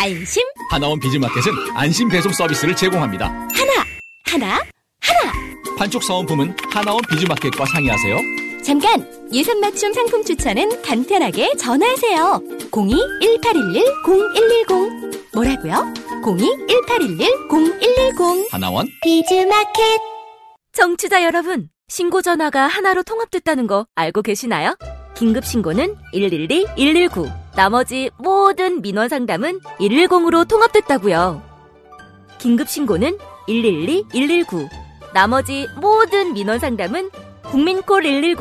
안심. 하나원 비즈마켓은 안심 배송 서비스를 제공합니다. 하나, 하나, 하나. 판촉 사은품은 하나원 비즈마켓과 상의하세요. 잠깐! 예산 맞춤 상품 추천은 간편하게 전화하세요. 02-1811-0110. 뭐라고요? 02-1811-0110. 하나원 비즈마켓. 청취자 여러분, 신고 전화가 하나로 통합됐다는 거 알고 계시나요? 긴급 신고는 112, 119. 나머지 모든 민원 상담은 110으로 통합됐다고요. 긴급 신고는 112, 119. 나머지 모든 민원 상담은 국민콜 110.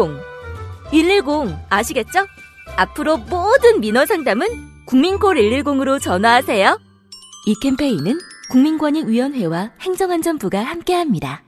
110 아시겠죠? 앞으로 모든 민원 상담은 국민콜 110으로 전화하세요. 이 캠페인은 국민권익위원회와 행정안전부가 함께합니다.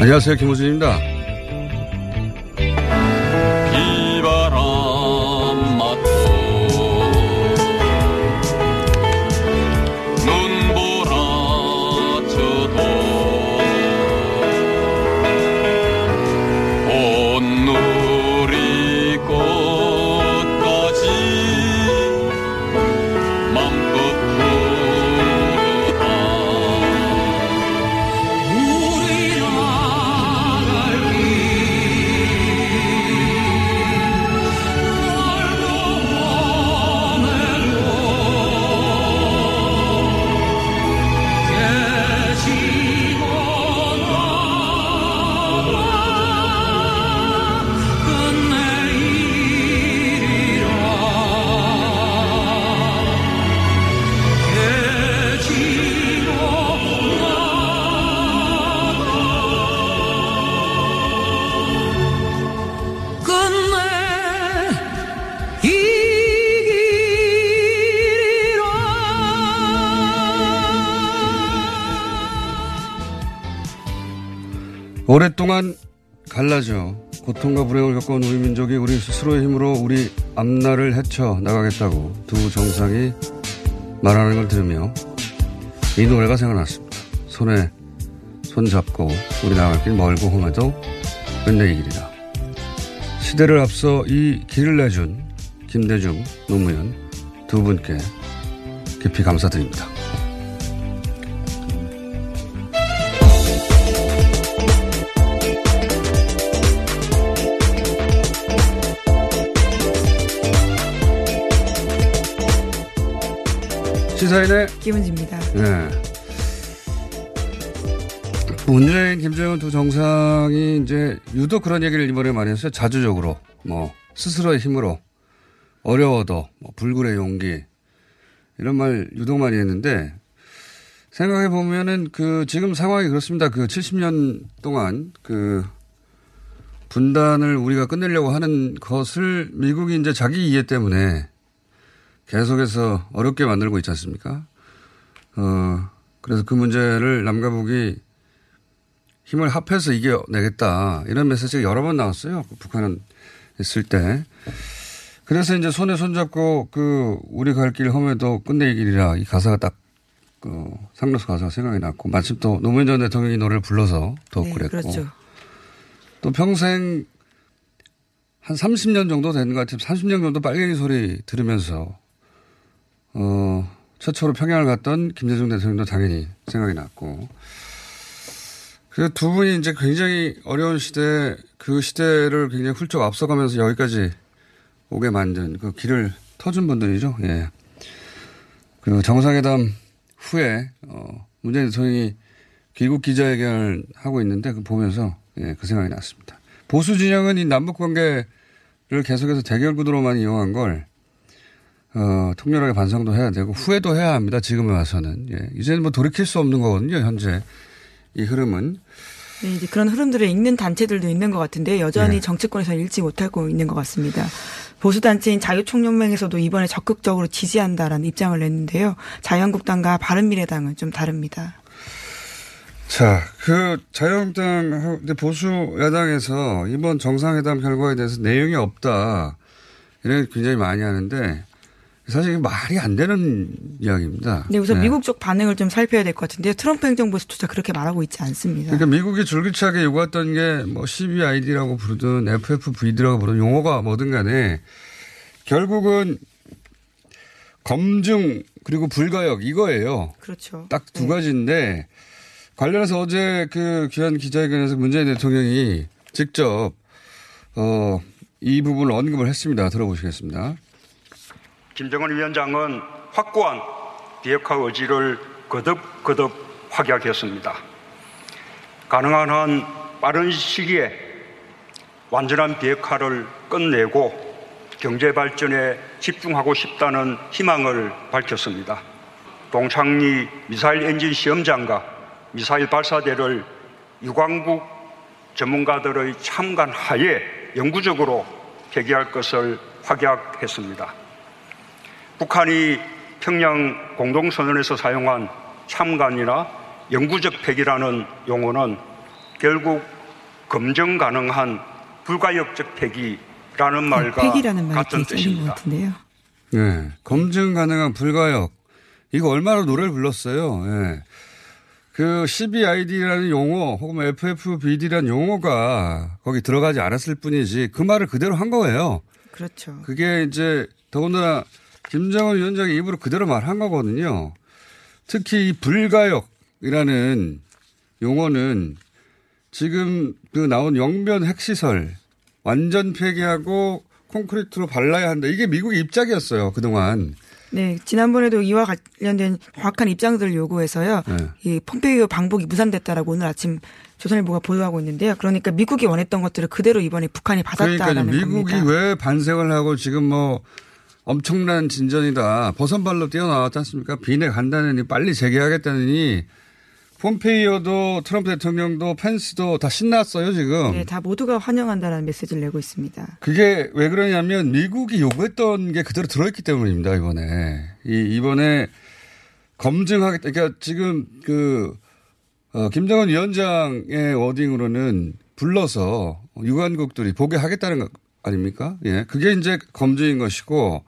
안녕하세요. 김호준입니다. 오랫동안 갈라져 고통과 불행을 겪어온 우리 민족이 우리 스스로의 힘으로 우리 앞날을 헤쳐 나가겠다고 두 정상이 말하는 걸 들으며 이 노래가 생각났습니다. 손에 손 잡고 우리 나갈 길 멀고 험해도 끝내 이 길이다. 시대를 앞서 이 길을 내준 김대중 노무현 두 분께 깊이 감사드립니다. 시사인의 김은지입니다. 네. 문재인, 김정은 두 정상이 이제 유독 그런 얘기를 이번에 많이 했어요. 자주적으로. 뭐, 스스로의 힘으로. 어려워도, 뭐, 불굴의 용기. 이런 말 유독 많이 했는데, 생각해 보면은 그, 지금 상황이 그렇습니다. 그 70년 동안 그, 분단을 우리가 끝내려고 하는 것을 미국이 이제 자기 이해 때문에 계속해서 어렵게 만들고 있지 않습니까? 어, 그래서 그 문제를 남과 북이 힘을 합해서 이겨내겠다. 이런 메시지가 여러 번 나왔어요. 그 북한은 있을 때. 그래서 이제 손에 손잡고 그 우리 갈 길 험해도 끝내 이 길이라 이 가사가 딱 그 상로수 가사가 생각이 났고 마침 또 노무현 전 대통령이 노래를 불러서 더욱 네, 그랬고 그렇죠. 또 평생 한 30년 정도 되는 것 같아요. 30년 정도 빨갱이 소리 들으면서 어 최초로 평양을 갔던 김대중 대통령도 당연히 생각이 났고 그두 분이 이제 굉장히 어려운 시대 그 시대를 굉장히 훌쩍 앞서가면서 여기까지 오게 만든 그 길을 터준 분들이죠. 예. 그 정상회담 후에 어 문재인 대통령이 귀국 기자회견을 하고 있는데 그 보면서 예, 그 생각이 났습니다. 보수 진영은 이 남북 관계를 계속해서 대결 구도로만 이용한 걸 어, 통렬하게 반성도 해야 되고 후회도 해야 합니다. 지금에 와서는 예. 이제는 뭐 돌이킬 수 없는 거거든요. 현재 이 흐름은 네, 이제 그런 흐름들을 읽는 단체들도 있는 것 같은데 여전히 네. 정치권에서 읽지 못하고 있는 것 같습니다. 보수 단체인 자유총연맹에서도 이번에 적극적으로 지지한다라는 입장을 냈는데요. 자유한국당과 바른미래당은 좀 다릅니다. 자, 그 자유한국당 보수 야당에서 이번 정상회담 결과에 대해서 내용이 없다 이런 굉장히 많이 하는데 사실 말이 안 되는 이야기입니다. 네, 우선 네. 미국 쪽 반응을 좀 살펴야 될 것 같은데요. 트럼프 행정부에서조차 그렇게 말하고 있지 않습니다. 그러니까 미국이 줄기차게 요구했던 게 뭐 CBID라고 부르든 FFVD라고 부르든 용어가 뭐든 간에 결국은 검증 그리고 불가역 이거예요. 그렇죠. 딱두 가지인데 관련해서 어제 그 귀한 기자회견에서 문재인 대통령이 직접 어, 이 부분을 언급을 했습니다. 들어보시겠습니다. 김정은 위원장은 확고한 비핵화 의지를 거듭거듭 확약했습니다. 가능한 한 빠른 시기에 완전한 비핵화를 끝내고 경제 발전에 집중하고 싶다는 희망을 밝혔습니다. 동창리 미사일 엔진 시험장과 미사일 발사대를 유광국 전문가들의 참관 하에 영구적으로 폐기할 것을 확약했습니다. 북한이 평양 공동선언에서 사용한 참관이나 영구적 폐기라는 용어는 결국 검증 가능한 불가역적 폐기라는 말과 폐기라는 같은 뜻입니다. 같은데요. 네. 검증 가능한 불가역. 이거 얼마나 노래를 불렀어요. 예. 그 CBID라는 용어 혹은 뭐 FFBD라는 용어가 거기 들어가지 않았을 뿐이지 그 말을 그대로 한 거예요. 그렇죠. 그게 이제 더군다나 김정은 위원장이 입으로 그대로 말한 거거든요. 특히 이 불가역이라는 용어는 지금 그 나온 영변 핵시설 완전 폐기하고 콘크리트로 발라야 한다. 이게 미국의 입장이었어요. 그동안. 네, 지난번에도 이와 관련된 정확한 입장들을 요구해서요. 네. 이 폼페이오 방북이 무산됐다라고 오늘 아침 조선일보가 보도하고 있는데요. 그러니까 미국이 원했던 것들을 그대로 이번에 북한이 그러니까 받았다라는 미국이 겁니다. 왜 반색을 하고 지금 뭐 엄청난 진전이다. 버선발로 뛰어나왔지 않습니까? 비내 간다느니 빨리 재개하겠다느니 폼페이오도 트럼프 대통령도 펜스도 다 신났어요, 지금. 네, 다 모두가 환영한다라는 메시지를 내고 있습니다. 그게 왜 그러냐면 미국이 요구했던 게 그대로 들어있기 때문입니다, 이번에. 이, 이번에 검증하겠다. 그러니까 지금 그, 어, 김정은 위원장의 워딩으로는 불러서 유관국들이 보게 하겠다는 거 아닙니까? 예. 그게 이제 검증인 것이고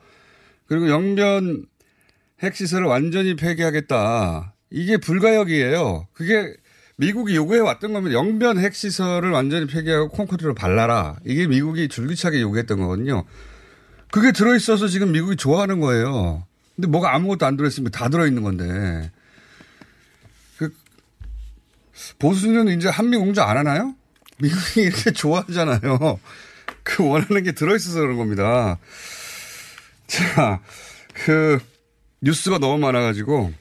그리고 영변 핵시설을 완전히 폐기하겠다. 이게 불가역이에요. 그게 미국이 요구해 왔던 겁니다. 영변 핵시설을 완전히 폐기하고 콘크리트로 발라라. 이게 미국이 줄기차게 요구했던 거거든요. 그게 들어있어서 지금 미국이 좋아하는 거예요. 근데 뭐가 아무것도 안 들어있으면 다 들어있는 건데. 그 보수는 이제 한미 공조 안 하나요? 미국이 이렇게 좋아하잖아요. 그 원하는 게 들어있어서 그런 겁니다. 자, 그 뉴스가 너무 많아가지고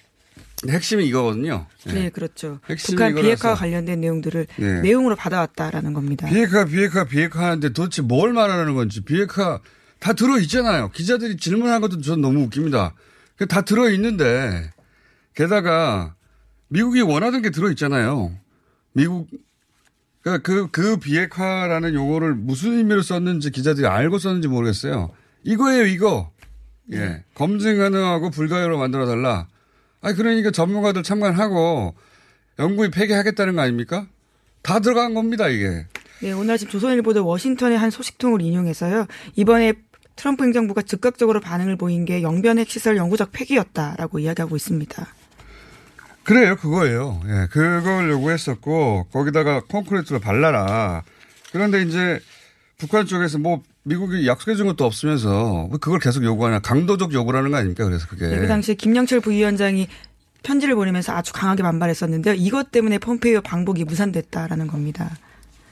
핵심이 이거거든요. 네, 그렇죠. 핵심이 북한. 비핵화 관련된 내용들을 네. 내용으로 받아왔다라는 겁니다. 비핵화, 비핵화, 비핵화 하는데 도대체 뭘 말하는 건지 비핵화 다 들어있잖아요. 기자들이 질문한 것도 전 너무 웃깁니다. 그다 들어있는데 게다가 미국이 원하던 게 들어있잖아요. 미국, 그러니까 그, 그 비핵화라는 용어를 무슨 의미로 썼는지 기자들이 알고 썼는지 모르겠어요. 이거예요, 이거. 예. 검증 가능하고 불가역으로 만들어 달라. 아니, 그러니까 전문가들 참관하고 영구히 폐기하겠다는 거 아닙니까? 다 들어간 겁니다, 이게. 네, 오늘 아침 조선일보도 워싱턴의 한 소식통을 인용해서요. 이번에 트럼프 행정부가 즉각적으로 반응을 보인 게 영변 핵시설 영구적 폐기였다라고 이야기하고 있습니다. 그래요, 그거예요. 예, 그걸 요구했었고, 거기다가 콘크리트로 발라라. 그런데 이제 북한 쪽에서 뭐 미국이 약속해 준 것도 없으면서 왜 그걸 계속 요구하냐. 강도적 요구라는 거 아닙니까? 그래서 그게. 네, 그 당시에 김영철 부위원장이 편지를 보내면서 아주 강하게 반발했었는데요. 이것 때문에 폼페이오 방북이 무산됐다라는 겁니다.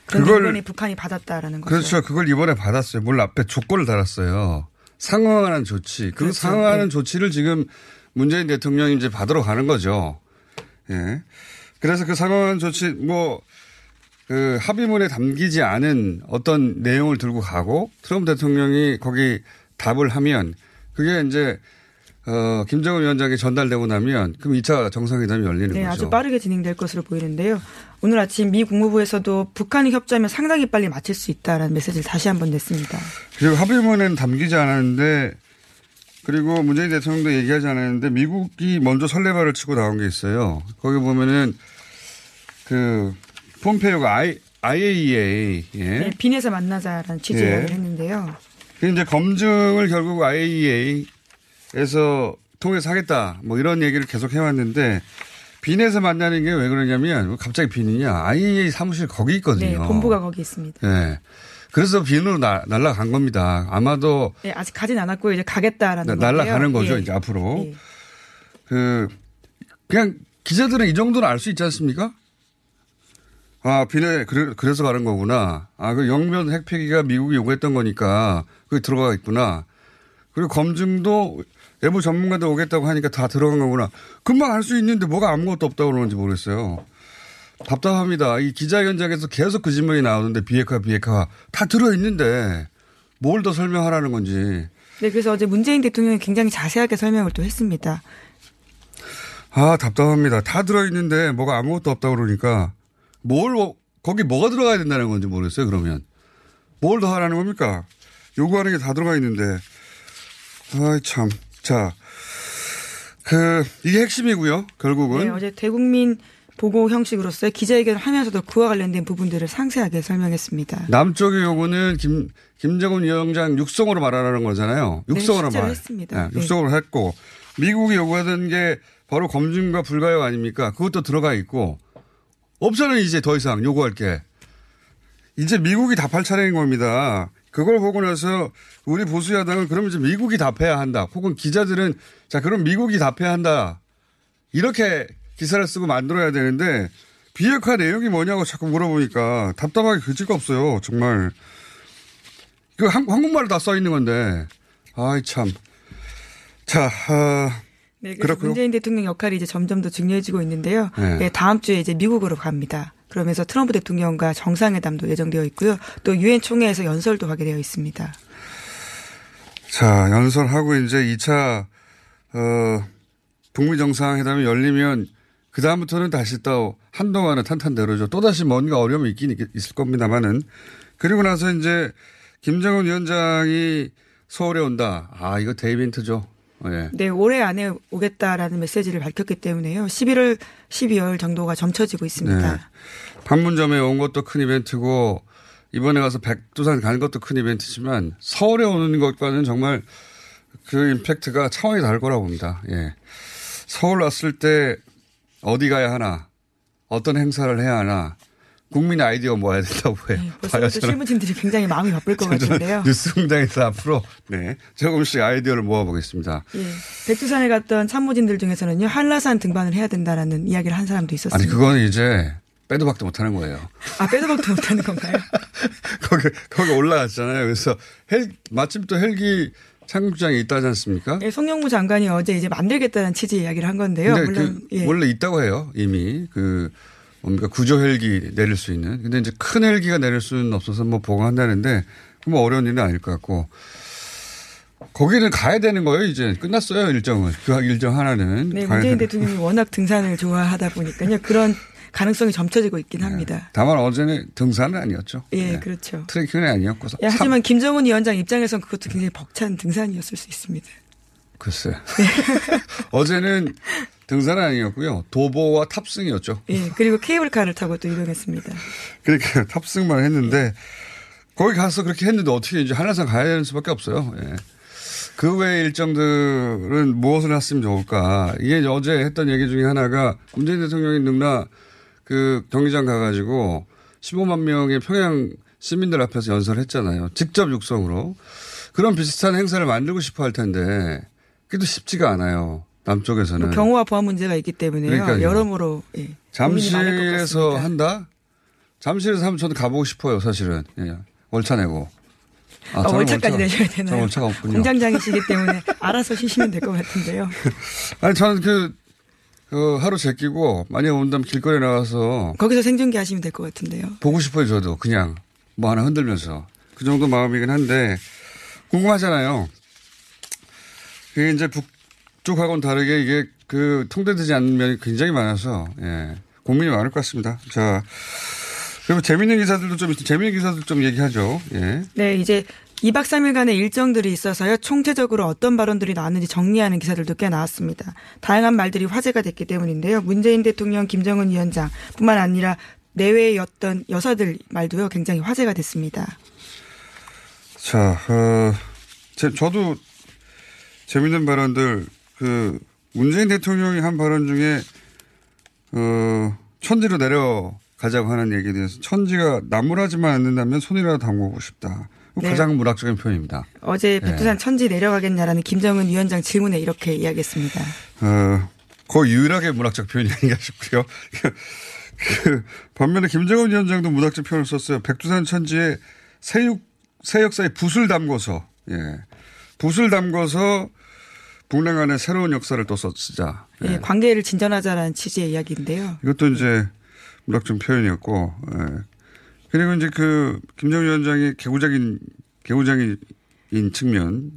그걸- 이번에 북한이 받았다라는 거죠. 그렇죠. 그걸 이번에 받았어요. 물론 앞에 조건을 달았어요. 상응하는 조치. 그 그렇죠. 상응하는 네. 조치를 지금 문재인 대통령이 이제 받으러 가는 거죠. 예. 그래서 그 상응하는 조치, 뭐, 그 합의문에 담기지 않은 어떤 내용을 들고 가고 트럼프 대통령이 거기 답을 하면 그게 이제 어, 김정은 위원장에 전달되고 나면 그럼 2차 정상회담이 열리는 네, 거죠. 아주 빠르게 진행될 것으로 보이는데요. 오늘 아침 미 국무부에서도 북한이 협조하면 상당히 빨리 마칠 수 있다라는 메시지를 다시 한번 냈습니다. 그리고 합의문에는 담기지 않았는데 그리고 문재인 대통령도 얘기하지 않았는데 미국이 먼저 설레발을 치고 나온 게 있어요. 거기 보면은 그 폼페이오가 I, IAEA 예. 네, 빈에서 만나자라는 취지의 예. 이야기를 했는데요. 그 이제 검증을 결국 IAEA에서 통해서 하겠다 뭐 이런 얘기를 계속 해왔는데 빈에서 만나는 게 왜 그러냐면 갑자기 빈이냐 IAEA 사무실 거기 있거든요. 네, 본부가 거기 있습니다. 예. 그래서 빈으로 나, 날아간 겁니다. 아마도 네, 아직 가진 않았고 이제 가겠다라는 나-. 날아가는 거죠, 예. 이제 앞으로. 예. 그, 그냥 기자들은 이 정도는 알 수 있지 않습니까? 아, 비내, 그래, 그래서 가는 거구나. 아, 그 영변 핵폐기가 미국이 요구했던 거니까 그게 들어가 있구나. 그리고 검증도 외부 전문가들 오겠다고 하니까 다 들어간 거구나. 금방 알수 있는데 뭐가 아무것도 없다고 그러는지 모르겠어요. 답답합니다. 이 기자회견장에서 계속 그 질문이 나오는데 비핵화, 비핵화 다 들어있는데 뭘 더 설명하라는 건지. 네, 그래서 어제 문재인 대통령이 굉장히 자세하게 설명을 또 했습니다. 아, 답답합니다. 다 들어있는데 뭐가 아무것도 없다고 그러니까 뭘, 어- 거기 뭐가 들어가야 된다는 건지 모르겠어요, 그러면. 뭘 더 하라는 겁니까? 요구하는 게 다 들어가 있는데. 아이, 참. 자. 그, 이게 핵심이고요, 결국은. 네, 어제 대국민 보고 형식으로서 기자회견을 하면서도 그와 관련된 부분들을 상세하게 설명했습니다. 남쪽의 요구는 김, 김정은 위원장 육성으로 말하라는 거잖아요. 네, 육성으로 실제로 말. 했습니다. 네, 육성으로 했고, 미국이 요구하던 게 바로 검증과 불가역 아닙니까? 그것도 들어가 있고, 없잖아요, 이제 더 이상 요구할 게. 이제 미국이 답할 차례인 겁니다. 그걸 보고 나서 우리 보수 야당은 그러면 이제 미국이 답해야 한다. 혹은 기자들은 자, 그럼 미국이 답해야 한다. 이렇게 기사를 쓰고 만들어야 되는데 비핵화 내용이 뭐냐고 자꾸 물어보니까 답답하게 그지가 없어요. 정말. 그 한, 한국말로 다 써 있는 건데. 아이, 참. 자, 아, 네, 그렇고요. 문재인 대통령 역할이 이제 점점 더 중요해지고 있는데요. 네. 네, 다음 주에 이제 미국으로 갑니다. 그러면서 트럼프 대통령과 정상회담도 예정되어 있고요. 또 유엔 총회에서 연설도 하게 되어 있습니다. 자, 연설하고 이제 2차, 어, 북미 정상회담이 열리면 그다음부터는 다시 또 한동안은 탄탄대로죠. 또다시 뭔가 어려움이 있긴 있- 있을 겁니다만은. 그리고 나서 이제 김정은 위원장이 서울에 온다. 아, 이거 데이벤트죠. 예. 네, 올해 안에 오겠다라는 메시지를 밝혔기 때문에요. 11월, 12월 정도가 점쳐지고 있습니다. 네. 판문점에 온 것도 큰 이벤트고 이번에 가서 백두산 가는 것도 큰 이벤트지만 서울에 오는 것과는 정말 그 임팩트가 차원이 다를 거라고 봅니다. 예. 서울 왔을 때 어디 가야 하나, 어떤 행사를 해야 하나, 국민 아이디어 모아야 된다고 해요. 네, 벌써부터 실무진들이 굉장히 마음이 바쁠 것 같은데요. 뉴스 공장에서 앞으로 네 조금씩 아이디어를 모아보겠습니다. 예. 백두산에 갔던 참모진들 중에서는요, 한라산 등반을 해야 된다라는 이야기를 한 사람도 있었습니다. 아니 그거는 이제 빼도 박도 못하는 거예요. 아, 빼도 박도 못하는 건가요? 거기 거기 올라갔잖아요. 그래서 헬 마침 또 헬기 착륙장이 있다지 않습니까? 예, 송영무 장관이 어제 이제 만들겠다는 취지의 이야기를 한 건데요. 물론 그 예. 원래 있다고 해요. 이미 그 뭡니까 구조 헬기 내릴 수 있는. 근데 이제 큰 헬기가 내릴 수는 없어서 뭐 보강한다는데 뭐 어려운 일은 아닐 것 같고 거기는 가야 되는 거예요. 이제 끝났어요 일정은 그 일정 하나는. 네, 문재인 대통령이 워낙 등산을 좋아하다 보니까요. 그런 가능성이 점쳐지고 있긴 합니다. 다만 어제는 등산은 아니었죠. 예, 네. 그렇죠. 트레킹은 아니었고. 예, 하지만 김정은 위원장 입장에선 그것도 굉장히 벅찬 등산이었을 수 있습니다. 글쎄. 어제는 등산은 아니었고요. 도보와 탑승이었죠. 예, 그리고 케이블카를 타고 또 이동했습니다. 그러니까 탑승만 했는데 거기 가서 그렇게 했는데 어떻게 이제 한라산 가야 되는 수밖에 없어요. 예. 그 외의 일정들은 무엇을 했으면 좋을까. 이게 어제 했던 얘기 중에 하나가 문재인 대통령이 능라 그 경기장 가가지고 15만 명의 평양 시민들 앞에서 연설을 했잖아요. 직접 육성으로. 그런 비슷한 행사를 만들고 싶어 할 텐데 또 쉽지가 않아요. 남쪽에서는. 뭐 경호와 보안 문제가 있기 때문에요. 그러니까요. 여러모로 예, 잠실에서. 한다? 잠실에서 하면 저도 가보고 싶어요, 사실은. 예. 월차 내고. 아, 저는 월차까지 월차가- 내셔야 되나요? 저는 월차가 없군요. 공장장이시기 때문에 알아서 쉬시면 될 것 같은데요. 아니, 저는 그, 그 하루 제끼고 만약에 온다면 길거리에 나가서 거기서 생중계 하시면 될 것 같은데요. 보고 싶어요, 저도. 그냥 뭐 하나 흔들면서. 그 정도 마음이긴 한데 궁금하잖아요. 그게 이제 북쪽하고는 다르게 이게 그 통제되지 않는 면이 굉장히 많아서 예. 고민이 많을 것 같습니다. 자. 그리고 재밌는 기사들도 좀, 있- 재밌는 기사들 좀 얘기하죠. 예. 네, 이제 2박 3일간의 일정들이 있어서요. 총체적으로 어떤 발언들이 나왔는지 정리하는 기사들도 꽤 나왔습니다. 다양한 말들이 화제가 됐기 때문인데요. 문재인 대통령, 김정은 위원장 뿐만 아니라 어떤 여사들 말도요. 굉장히 화제가 됐습니다. 자, 어, 제, 저도 재밌는 발언들, 그, 문재인 대통령이 한 발언 중에, 어, 천지로 내려가자고 하는 얘기에 대해서 천지가 나무라지만 않는다면 손이라도 담그고 싶다. 네. 가장 문학적인 표현입니다. 어제 백두산 네. 천지 내려가겠냐라는 김정은 위원장 질문에 이렇게 이야기했습니다. 어, 거의 유일하게 문학적 표현이 아닌가 싶고요. 그, 반면에 김정은 위원장도 문학적 표현을 썼어요. 백두산 천지에 새육, 새 역사의 붓을 담궈서, 예. 붓을 담궈서 북남 간의 새로운 역사를 또 쓰자. 예. 예, 관계를 진전하자라는 취지의 이야기인데요. 이것도 이제 문학적 표현이었고, 예. 그리고 이제 그 김정은 위원장이 개구장인, 개구장인 측면,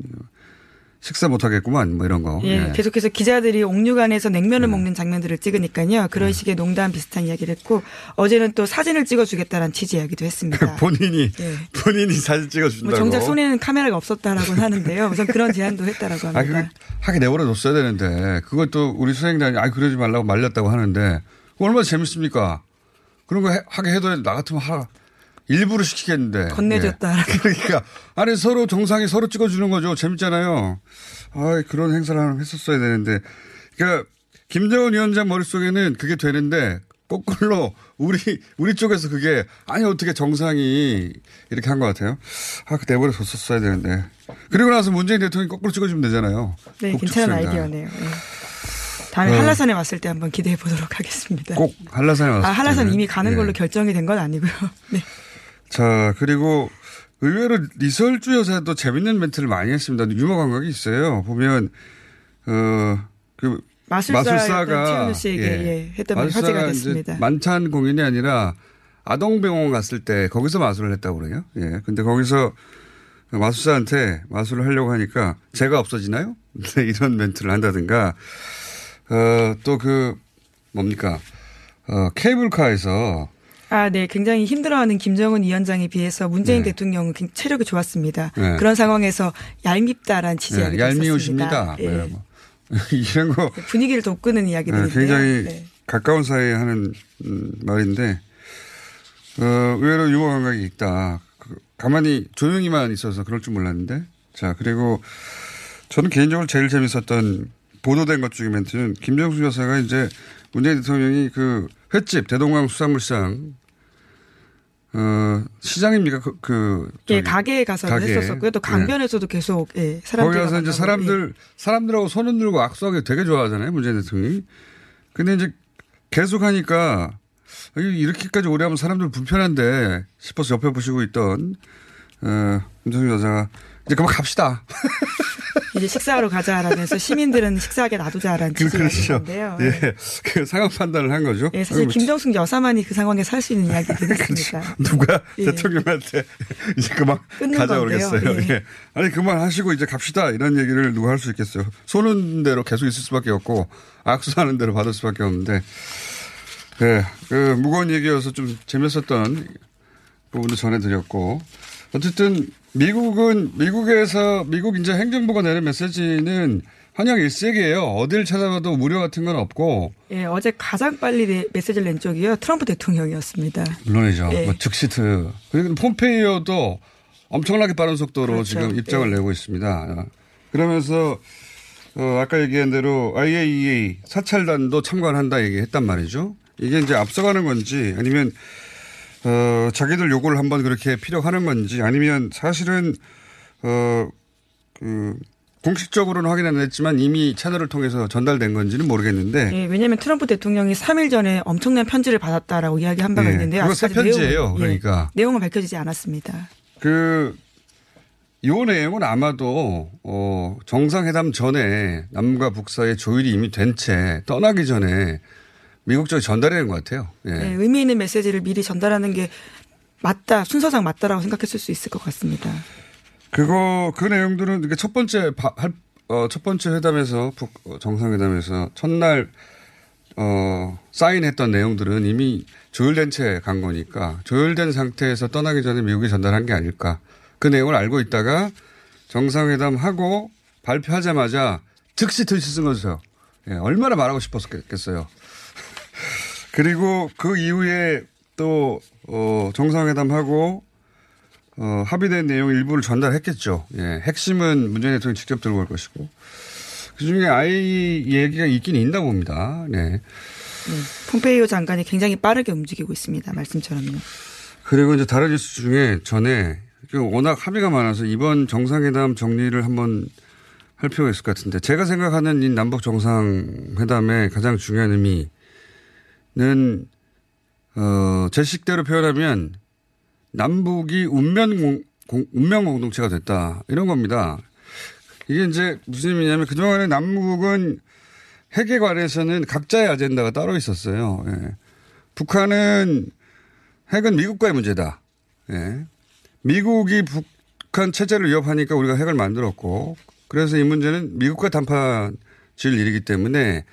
식사 못하겠구만, 뭐 이런 거. 예, 예. 계속해서 기자들이 옥류관에서 냉면을 먹는 장면들을 찍으니까요. 그런 식의 농담 비슷한 이야기를 했고 어제는 또 사진을 찍어주겠다는 취지 이야기도 했습니다. 본인이, 예. 본인이 사진 찍어준다고. 뭐 정작 손에는 카메라가 없었다라고는 하는데요. 우선 그런 제안도 했다라고 아, 그거 합니다. 하게 내버려뒀어야 되는데, 그것도 우리 수행단이, 아, 그러지 말라고 말렸다고 하는데, 얼마나 재밌습니까? 그런 거 해- 하게 해도 나 같으면 하, 일부러 시키겠는데. 건네줬다. 예. 그러니까, 아니, 서로 정상이 서로 찍어주는 거죠. 재밌잖아요. 아 그런 행사를 하나 했었어야 되는데. 그러니까, 김정은 위원장 머릿속에는 그게 되는데, 거꾸로 우리, 우리 쪽에서 그게, 아니, 어떻게 정상이 이렇게 한 것 같아요. 아, 그 내버려 뒀었어야 되는데. 그리고 나서 문재인 대통령이 거꾸로 찍어주면 되잖아요. 네, 괜찮은. 아이디어네요. 예. 다음에 어. 한라산에 왔을 때 한번 기대해 보도록 하겠습니다. 꼭 한라산에 왔을 아, 한라산. 이미 가는 예. 걸로 결정이 된 건 아니고요. 네. 자, 그리고 의외로 리설주 여사도 재밌는 멘트를 많이 했습니다. 유머 감각이 있어요. 보면, 어, 그, 마술사였던 최은우 씨에게 예, 했던 말이 마술사가 됐습니다. 만찬 공연이 아니라 아동병원 갔을 때 거기서 마술을 했다고 그래요. 예. 근데 거기서 마술사한테 마술을 하려고 하니까 제가 없어지나요? 네, 이런 멘트를 한다든가, 어, 또 그, 뭡니까, 어, 케이블카에서 아, 네. 굉장히 힘들어하는 김정은 위원장에 비해서 문재인 네. 대통령은 굉장히 체력이 좋았습니다. 네. 그런 상황에서 얄밉다라는 취지 예, 이야기가 얄미우십니다. 뭐 예. 이런 거. 거 분위기를 돋구는 네, 이야기들인데요. 굉장히 네. 가까운 사이에 하는 음, 말인데 어, 의외로 유머 감각이 있다. 그, 가만히 조용히만 있어서 그럴 줄 몰랐는데 자 그리고 저는 개인적으로 제일 재밌었던 보도된 것 중에 멘트는 김정수 여사가 이제 문재인 대통령이 그 횟집 대동강 수산물시장 어, 시장입니까? 그, 그 예, 가게에 가서 가게. 했었었고요. 또 네. 강변에서도 계속 예, 거기 사람들 가서 이제 사람들, 사람들하고 손 흔들고 악수하기 되게 좋아하잖아요. 문재인 대통령이. 근데 이제 계속 하니까 이- 이렇게까지 오래 하면 사람들 불편한데 싶어서 옆에 보시고 있던, 어, 김정일 여자가 이제 그만 갑시다. 이제 식사하러 가자라면서 시민들은 식사하게 놔두자라는 그, 그렇죠. 예. 그 상황 판단을 한 거죠. 예, 사실 김정숙 여사만이 그 상황에 살 수 있는 이야기들이 있습니다. 누가 예. 대통령한테 이제 그만 가자 건데요. 그러겠어요. 예. 예. 아니 그만 하시고 이제 갑시다 이런 얘기를 누가 할 수 있겠어요. 쏘는 대로 계속 있을 수밖에 없고 악수하는 대로 받을 수밖에 없는데 예, 그 무거운 얘기여서 좀 재밌었던 부분도 전해드렸고 어쨌든 미국은 미국에서 미국 이제 행정부가 내는 메시지는 환영 일색이에요. 어딜 찾아가도 무료 같은 건 없고 예, 어제 가장 빨리 내- 메시지를 낸 쪽이요. 트럼프 대통령이었습니다. 물론이죠. 예. 뭐 즉시트. 그리고 폼페이오도 엄청나게 빠른 속도로 그렇죠. 지금 입장을 예. 내고 있습니다. 그러면서 어, 아까 얘기한 대로 IAEA 사찰단도 참관한다 얘기했단 말이죠. 이게 이제 앞서가는 건지 아니면 어, 자기들 요구를 한번 그렇게 피력하는 건지 아니면 사실은 어, 그 공식적으로는 확인 안 했지만 이미 채널을 통해서 전달된 건지는 모르겠는데 예, 왜냐하면 트럼프 대통령이 3일 전에 엄청난 편지를 받았다라고 이야기한 바가 예, 있는데요. 그거 새 편지예요, 내용은, 예, 그러니까. 내용은 밝혀지지 않았습니다. 그, 요 내용은 아마도, 어, 정상회담 전에 남과 북 사이의 조율이 이미 된 채 떠나기 전에 미국 쪽에 전달해야 되는 것 같아요. 예. 예, 의미 있는 메시지를 미리 전달하는 게 맞다, 순서상 맞다라고 생각했을 수 있을 것 같습니다. 그거, 그 내용들은 이게 첫 번째, 바- 할, 어, 첫 번째 회담에서, 북 어, 정상회담에서 첫날, 어, 사인했던 내용들은 이미 조율된 채 간 거니까 조율된 상태에서 떠나기 전에 미국이 전달한 게 아닐까. 그 내용을 알고 있다가 정상회담 하고 발표하자마자 즉시 트윗 쓴 거죠. 예, 얼마나 말하고 싶었겠어요. 그리고 그 이후에 또, 어, 정상회담하고 어, 합의된 내용 일부를 전달했겠죠. 예, 핵심은 문재인 대통령이 직접 들고 갈 것이고. 그 중에 아이 얘기가 있긴 있나 봅니다. 네. 폼페이오 장관이 굉장히 빠르게 움직이고 있습니다. 말씀처럼요. 그리고 이제 다른 뉴스 중에 전에 그 워낙 합의가 많아서 이번 정상회담 정리를 한번 할 필요가 있을 것 같은데 제가 생각하는 이 남북 정상회담의 가장 중요한 의미 는 어, 제 식대로 표현하면 남북이 운명 공, 공- 운명 공동체가 됐다 이런 겁니다. 이게 이제 무슨 의미냐면 그동안에 남북은 핵에 관해서는 각자의 아젠다가 따로 있었어요. 예. 북한은 핵은 미국과의 문제다. 예. 미국이 북한 체제를 위협하니까 우리가 핵을 만들었고 그래서 이 문제는 미국과談判 지을 일이기 때문에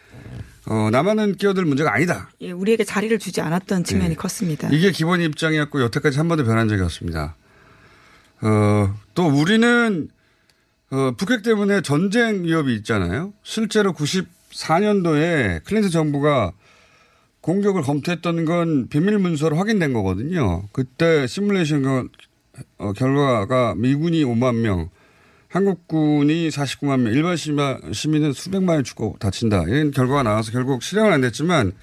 어, 남한은 끼어들 문제가 아니다. 예, 우리에게 자리를 주지 않았던 측면이 컸습니다. 네. 이게 기본 입장이었고 여태까지 한 번도 변한 적이 없습니다. 어, 또 우리는 어, 북핵 때문에 전쟁 위협이 있잖아요. 실제로 94년도에 클린턴 정부가 공격을 검토했던 건 비밀 문서로 확인된 거거든요. 그때 시뮬레이션 겨- 어, 결과가 미군이 5만 명, 한국군이 49만 명, 일반 시민은 수백만이 죽고 다친다. 이런 결과가 나와서 결국 실행은 안 됐지만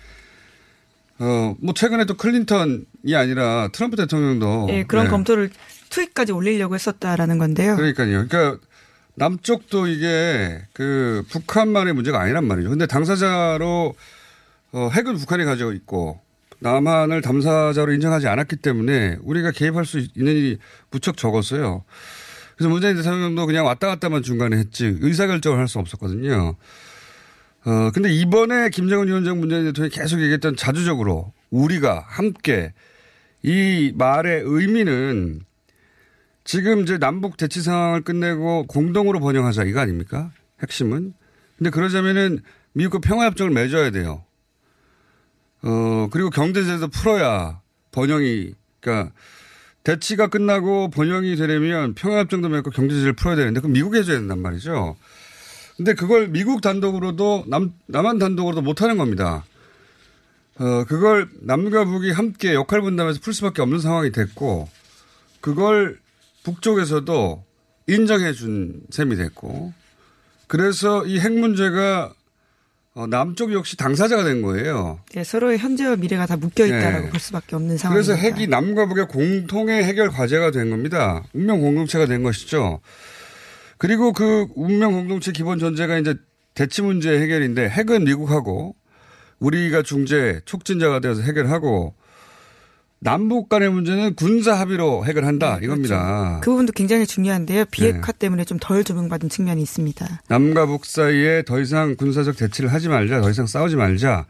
어, 뭐 최근에 또 클린턴이 아니라 트럼프 대통령도 예, 그런 네. 검토를 트윗까지 올리려고 했었다라는 건데요. 그러니까요. 그러니까 남쪽도 이게 그 북한만의 문제가 아니란 말이죠. 근데 당사자로 어, 핵은 북한이 가지고 있고 남한을 당사자로 인정하지 않았기 때문에 우리가 개입할 수 있는 일이 무척 적었어요. 그래서 문재인 대통령도 그냥 왔다 갔다만 중간에 했지 의사결정을 할 수 없었거든요. 어, 근데 이번에 김정은 위원장 문재인 대통령이 계속 얘기했던 자주적으로 우리가 함께 이 말의 의미는 지금 이제 남북 대치 상황을 끝내고 공동으로 번영하자 이거 아닙니까? 핵심은. 근데 그러자면은 미국과 평화협정을 맺어야 돼요. 어, 그리고 경제제도 풀어야 번영이, 그러니까 대치가 끝나고 번영이 되려면 평화협정도 맺고 경제제를 풀어야 되는데 그럼 미국이 해줘야 된단 말이죠. 근데 그걸 미국 단독으로도 남, 남한 단독으로도 못하는 겁니다. 어, 그걸 남과 북이 함께 역할 분담해서 풀 수밖에 없는 상황이 됐고 그걸 북쪽에서도 인정해 준 셈이 됐고 그래서 이 핵 문제가 어, 남쪽 역시 당사자가 된 거예요. 예, 서로의 현재와 미래가 다 묶여 있다라고 네. 볼 수밖에 없는 상황입니다. 그래서 핵이 남과 북의 공통의 해결 과제가 된 겁니다. 운명 공동체가 된 것이죠. 그리고 그 운명 공동체 기본 전제가 이제 대치 문제 해결인데 핵은 미국하고 우리가 중재 촉진자가 되어서 해결하고 남북 간의 문제는 군사 합의로 해결한다 이겁니다. 그 부분도 굉장히 중요한데요. 비핵화 네. 때문에 좀 덜 조명받은 측면이 있습니다. 남과 북 사이에 더 이상 군사적 대치를 하지 말자, 더 이상 싸우지 말자,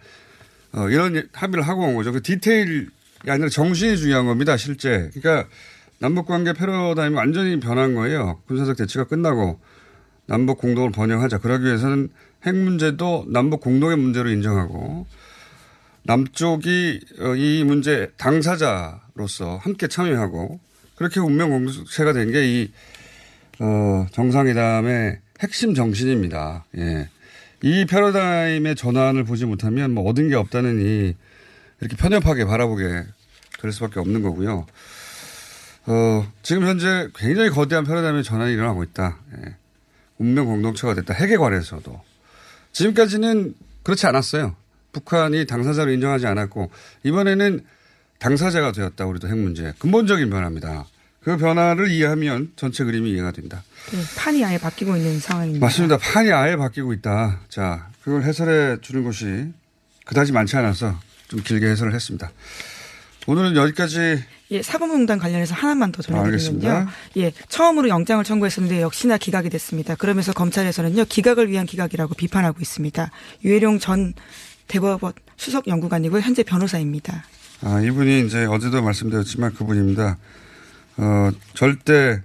어, 이런 합의를 하고 온 거죠. 그 디테일이 아니라 정신이 중요한 겁니다, 실제. 그러니까 남북 관계 패러다임이 완전히 변한 거예요. 군사적 대치가 끝나고 남북 공동을 번영하자. 그러기 위해서는 핵 문제도 남북 공동의 문제로 인정하고 남쪽이 어, 이 문제 당사자로서 함께 참여하고 그렇게 운명 공동체가 된 게이 어, 정상회담의 핵심 정신입니다. 예. 이 패러다임의 전환을 보지 못하면 뭐 얻은 게 없다느니 이렇게 편협하게 바라보게 될 수밖에 없는 거고요. 어, 지금 현재 굉장히 거대한 패러다임의 전환이 일어나고 있다. 예. 운명 공동체가 됐다. 핵에 관해서도. 지금까지는 그렇지 않았어요. 북한이 당사자로 인정하지 않았고 이번에는 당사자가 되었다. 우리도 핵 문제. 근본적인 변화입니다. 그 변화를 이해하면 전체 그림이 이해가 된다. 네, 판이 아예 바뀌고 있는 상황입니다. 맞습니다. 판이 아예 바뀌고 있다. 자, 그걸 해설해 주는 것이 그다지 많지 않아서 좀 길게 해설을 했습니다. 오늘은 여기까지 예, 사법농단 관련해서 하나만 더 전해드리면요. 알겠습니다. 예, 처음으로 영장을 청구했었는데 역시나 기각이 됐습니다. 그러면서 검찰에서는요, 기각을 위한 기각이라고 비판하고 있습니다. 유해룡 전 대법원 수석 연구관이고 현재 변호사입니다. 아, 이분이 이제 어제도 말씀드렸지만 그분입니다. 어, 절대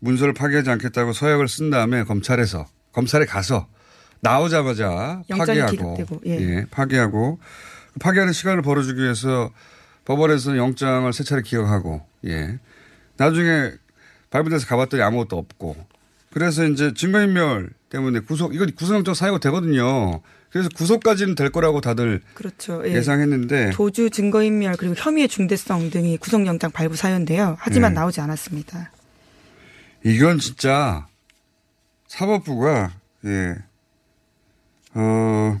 문서를 파기하지 않겠다고 서약을 쓴 다음에 검찰에서 검찰에 가서 나오자마자 파기하고 기각되고, 예. 파기하고 파기하는 시간을 벌어주기 위해서 법원에서 영장을 세 차례 기각하고 예 나중에 발부돼서 가봤더니 아무것도 없고 그래서 이제 증거인멸 때문에 구속 이거 구속영장 사유가 되거든요. 그래서 구속까지는 될 거라고 다들 그렇죠. 예. 예상했는데 도주 증거인멸 그리고 혐의의 중대성 등이 구속영장 발부 사유인데요. 하지만 네. 나오지 않았습니다. 이건 진짜 사법부가 예. 어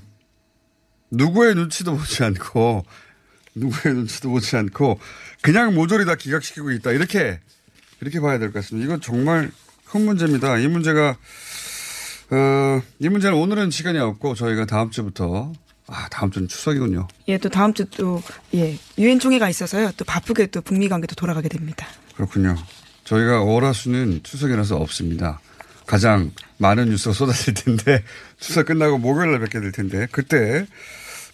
누구의 눈치도 보지 않고 누구의 눈치도 보지 않고 그냥 모조리 다 기각시키고 있다 이렇게 이렇게 봐야 될 것 같습니다. 이건 정말 큰 문제입니다. 이 문제가 어, 이 문제는 오늘은 시간이 없고 저희가 다음 주부터 아 다음 주는 추석이군요. 예, 또 다음 주 또 예, 유엔 총회가 있어서요. 또 바쁘게 또 북미 관계도 돌아가게 됩니다. 그렇군요. 저희가 월화수는 추석이라서 없습니다. 가장 많은 뉴스가 쏟아질 텐데 추석 끝나고 목요일날 뵙게 될 텐데 그때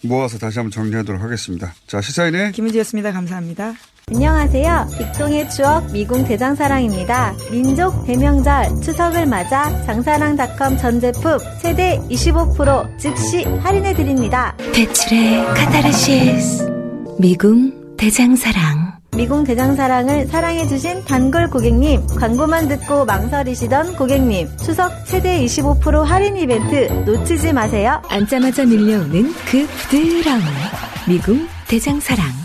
모아서 다시 한번 정리하도록 하겠습니다. 자 시사인의 김은지였습니다. 감사합니다. 안녕하세요. 빅동의 추억 미궁 대장사랑입니다. 민족 대명절 추석을 맞아 장사랑닷컴 전 제품 최대 25% 즉시 할인해 드립니다. 배출의 카타르시스 미궁 대장사랑 미궁 대장사랑을 사랑해주신 단골 고객님, 광고만 듣고 망설이시던 고객님, 추석 최대 25% 할인 이벤트 놓치지 마세요. 앉자마자 밀려오는 그 부드러움 미궁 대장사랑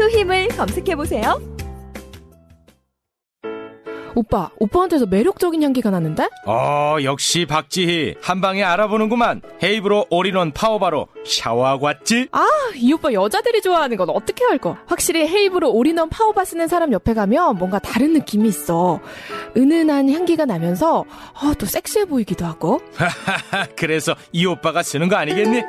투 힘을 검색해보세요. 오빠, 오빠한테서 매력적인 향기가 나는데? 어, 역시 박지희. 한 방에 알아보는구만. 헤이브로 올인원 파워바로 샤워하고 왔지? 아, 이 오빠 여자들이 좋아하는 건 어떻게 알고? 확실히 헤이브로 올인원 파워바 쓰는 사람 옆에 가면 뭔가 다른 느낌이 있어. 은은한 향기가 나면서 어, 또 섹시해 보이기도 하고. 그래서 이 오빠가 쓰는 거 아니겠니?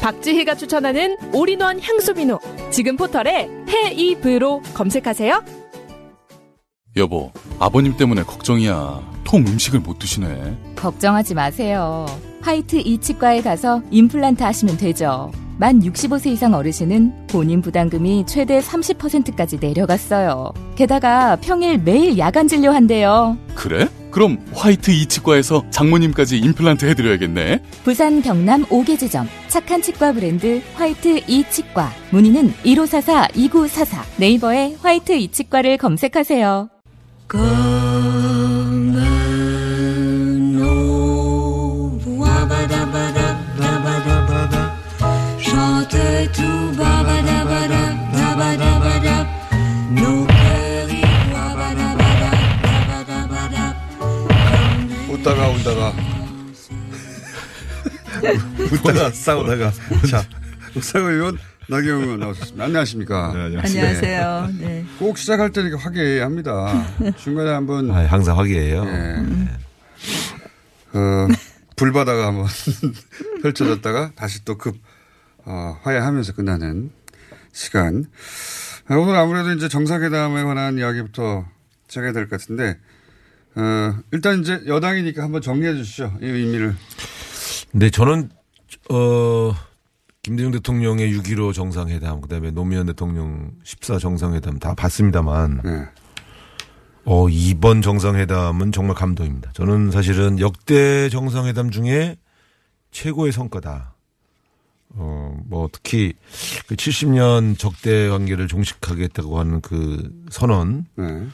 박지희가 추천하는 올인원 향수 비누. 지금 포털에 헤이브로 검색하세요. 여보, 아버님 때문에 걱정이야. 통 음식을 못 드시네. 걱정하지 마세요. 화이트 이치과에 가서 임플란트 하시면 되죠. 만 65세 이상 어르신은 본인 부담금이 최대 30%까지 내려갔어요. 게다가 평일 매일 야간 진료한대요. 그래? 그럼 화이트 이치과에서 장모님까지 임플란트 해드려야겠네. 부산 경남 5개 지점 착한 치과 브랜드 화이트 이치과 문의는 1544-2944 네이버에 화이트 이치과를 검색하세요. Chante 웃다가 울다가 웃다가 싸우다가 자 웃다가 의원 나경원 의원 나오셨습니다. 안녕하십니까? 안녕하세요. 네. 꼭 시작할 때 이렇게 화기애애합니다. 중간에 한번 아, 항상 화기애애요. 예. 어, 불바다가 한번 펼쳐졌다가 다시 또급 어, 화해하면서 끝나는 시간. 아, 오늘 아무래도 이제 정상회담에 관한 이야기부터 시작해야 될 것 같은데 어, 일단 이제 여당이니까 한번 정리해 주시죠. 이 의미를. 네, 저는 어 김대중 대통령의 6.15 정상회담, 그 다음에 노무현 대통령 14 정상회담 다 봤습니다만 어, 이번 정상회담은 정말 감동입니다. 저는 사실은 역대 정상회담 중에 최고의 성과다. 어, 뭐 특히 그 70년 적대 관계를 종식하겠다고 하는 그 선언. 네.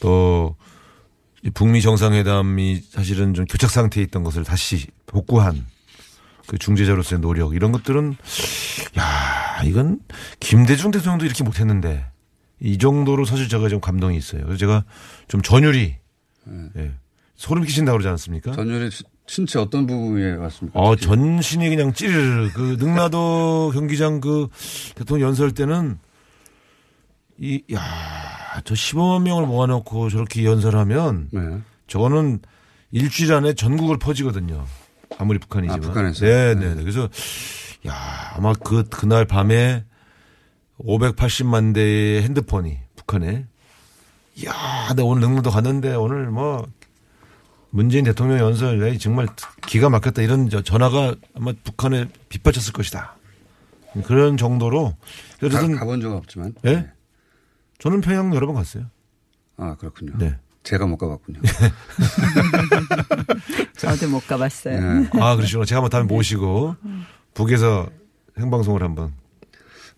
또이 북미 정상회담이 사실은 좀 교착 상태에 있던 것을 다시 복구한 그 중재자로서의 노력 이런 것들은 야 이건 김대중 대통령도 이렇게 못했는데 이 정도로 사실 제가 좀 감동이 있어요. 그래서 제가 좀 전율이 예, 소름 끼친다고 그러지 않습니까? 전율이 시- 신체 어떤 부분에 왔습니까? 어, 전신이 그냥 찌르르. 그, 능라도 경기장 그 대통령 연설 때는 이, 야, 저 15만 명을 모아놓고 저렇게 연설하면 네. 저거는 일주일 안에 전국을 퍼지거든요. 아무리 북한이지만. 아, 북한에서? 네, 네, 네. 그래서 야, 아마 그, 그날 밤에 580만 대의 핸드폰이 북한에 야, 나 오늘 능라도 갔는데 오늘 뭐 문재인 대통령 연설 에이, 정말 기가 막혔다 이런 저 전화가 아마 북한에 빗발쳤을 것이다. 그런 정도로 가, 저는 가본 적은 없지만. 예? 저는 평양 여러 번 갔어요. 아 그렇군요. 네. 제가 못 가봤군요. 저도 못 가봤어요. 네. 아, 그러시구나. 제가 한번 다음에 모시고 북에서 생방송을 한번.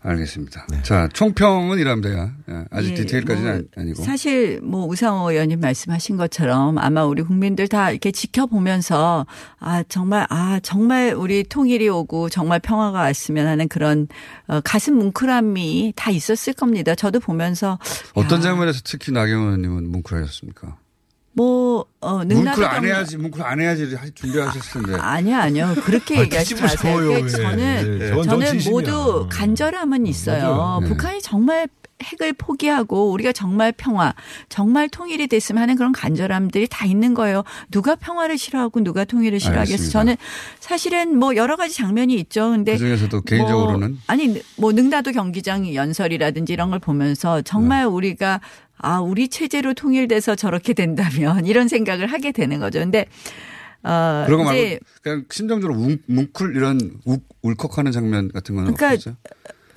알겠습니다. 자, 총평은 이랍니다. 예, 아직 예, 디테일까지는 뭐 아니- 아니고. 사실 뭐 우상호 의원님 말씀하신 것처럼 아마 우리 국민들 다 이렇게 지켜보면서 아 정말 아 정말 우리 통일이 오고 정말 평화가 왔으면 하는 그런 어, 가슴 뭉클함이 다 있었을 겁니다. 저도 보면서 어떤 장면에서 특히 나경원 의원님은 뭉클하셨습니까? 뭐 어, 뭉클 안 경- 해야지, 뭉클 안 해야지 하- 준비하셨을 텐데. 아니요, 아니요. 그렇게 아니, 얘기하지 마세요. 왜. 저는, 네, 저건 저는. 모두 간절함은 있어요. 네. 북한이 정말 핵을 포기하고 우리가 정말 평화, 정말 통일이 됐으면 하는 그런 간절함들이 다 있는 거예요. 누가 평화를 싫어하고 누가 통일을 싫어하겠어. 저는 사실은 뭐 여러 가지 장면이 있죠. 근데 그중에서도 개인적으로는? 뭐 아니 뭐 능라도 경기장 연설이라든지 이런 걸 보면서 정말 네. 우리가 아 우리 체제로 통일돼서 저렇게 된다면 이런 생각을 하게 되는 거죠. 근데 어 그런 거 말고 그냥 심정적으로 뭉, 뭉클 이런 욱, 울컥하는 장면 같은 거는 그러니까 없었어요?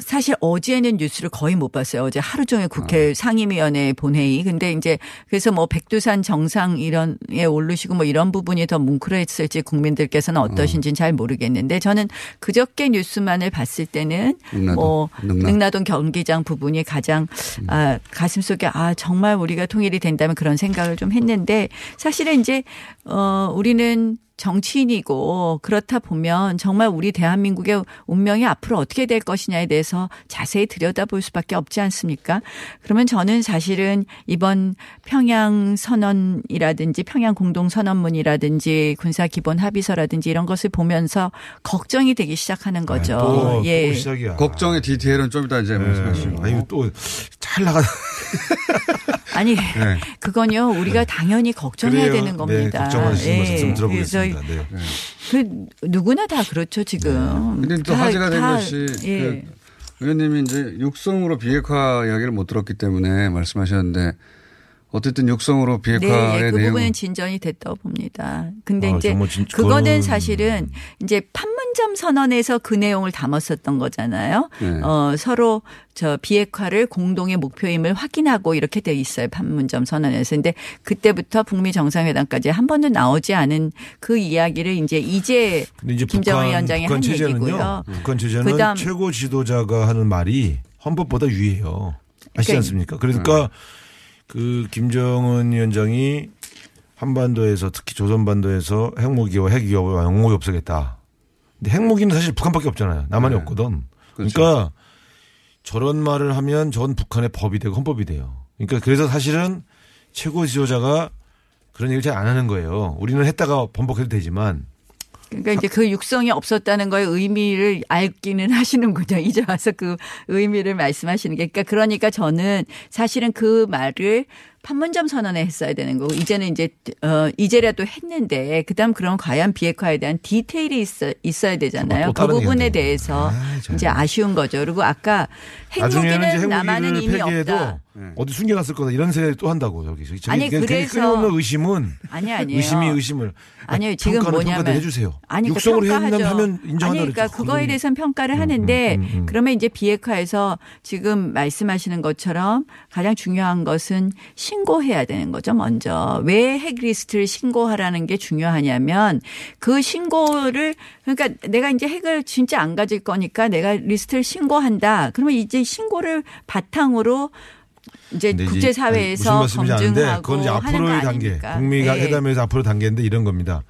사실 어제는 뉴스를 거의 못 봤어요. 어제 하루 종일 국회 상임위원회 본회의. 근데 이제 그래서 뭐 백두산 정상 이런에 오르시고 뭐 이런 부분이 더 뭉클했을지 국민들께서는 어떠신지는 잘 모르겠는데 저는 그저께 뉴스만을 봤을 때는 능라도, 뭐 능라. 능라동 경기장 부분이 가장 아, 가슴 속에 아 정말 우리가 통일이 된다면 그런 생각을 좀 했는데 사실은 이제 어 우리는 정치인이고 그렇다 보면 정말 우리 대한민국의 운명이 앞으로 어떻게 될 것이냐에 대해서 자세히 들여다볼 수밖에 없지 않습니까? 그러면 저는 사실은 이번 평양 선언이라든지 평양 공동 선언문이라든지 군사 기본 합의서라든지 이런 것을 보면서 걱정이 되기 시작하는 거죠. 또, 예. 또 시작이야. 걱정의 디테일은 좀 이따 이제 말씀하시고. 아유, 또잘 나가. 아니 네. 그건요 우리가 당연히 걱정해야 그래요. 되는 겁니다. 네, 걱정하시는 말씀 들어보겠습니다. 그래서 네. 그 누구나 다 그렇죠 지금. 근데 또 다- 화제가 된 다- 것이 예. 그 의원님이 이제 육성으로 비핵화 이야기를 못 들었기 때문에 말씀하셨는데 어쨌든 육성으로 네, 비핵화의 예, 그 내용 부분은 진전이 됐다고 봅니다. 근데 아, 이제 그거는 사실은 이제 판문점 선언에서 그 내용을 담았었던 거잖아요. 네. 어, 서로 저 비핵화를 공동의 목표임을 확인하고 이렇게 돼 있어요. 판문점 선언에서. 근데 그때부터 북미 정상회담까지 한 번도 나오지 않은 그 이야기를 이제 이제 이제 김정은 북한, 위원장이 북한 한 체제는요. 얘기고요. 북한 체제는 그다음 최고 지도자가 하는 말이 헌법보다 유해요. 아시지 그러니까- 않습니까? 그러니까 그 김정은 위원장이 한반도에서 특히 조선반도에서 핵무기와 핵위협을 영목이 없애겠다. 근데 핵무기는 사실 북한밖에 없잖아요. 남한이 네. 없거든. 그렇죠. 그러니까 저런 말을 하면 전 북한의 법이 되고 헌법이 돼요. 그러니까 그래서 사실은 최고 지도자가 그런 얘기를 잘 안 하는 거예요. 우리는 했다가 번복해도 되지만 그러니까 이제 그 육성이 없었다는 거에 의미를 알기는 하시는군요. 이제 와서 그 의미를 말씀하시는 게. 그러니까 그러니까 저는 사실은 그 말을 판문점 선언에 했어야 되는 거고 이제는 이제 어 이제라도 했는데 그다음 그럼 과연 비핵화에 대한 디테일이 있어 있어야 되잖아요. 또그 부분에 얘기인데. 대해서 이제 아쉬운 거죠. 그리고 아까 핵무기는 남한은 이미 없다. 어디 숨겨놨을 거다 이런 생각이 또 한다고 저기 저기 아니, 그래서- 끊임없는 의심은 아니 아니에요. 의심이 의심을 아니요 지금 뭐냐면 해주세요. 아니 그러니까 육성으로 평가하죠. 했다면 하면 인정한다 아니 그러니까. 그거에 대해서는 평가를 하는데 그러면 이제 비핵화에서 지금 말씀하시는 것처럼 가장 중요한 것은 신고해야 되는 거죠, 먼저. 왜 핵 리스트를 신고하라는 게 중요하냐면 그 신고를 그러니까 내가 이제 핵을 진짜 안 가질 거니까 내가 리스트를 신고한다. 그러면 이제 신고를 바탕으로 이제 국제사회에서 검증하고 그건 이제 앞으로의 단계? 북미 네. 회담에서 앞으로 단계인데 이런 겁니다.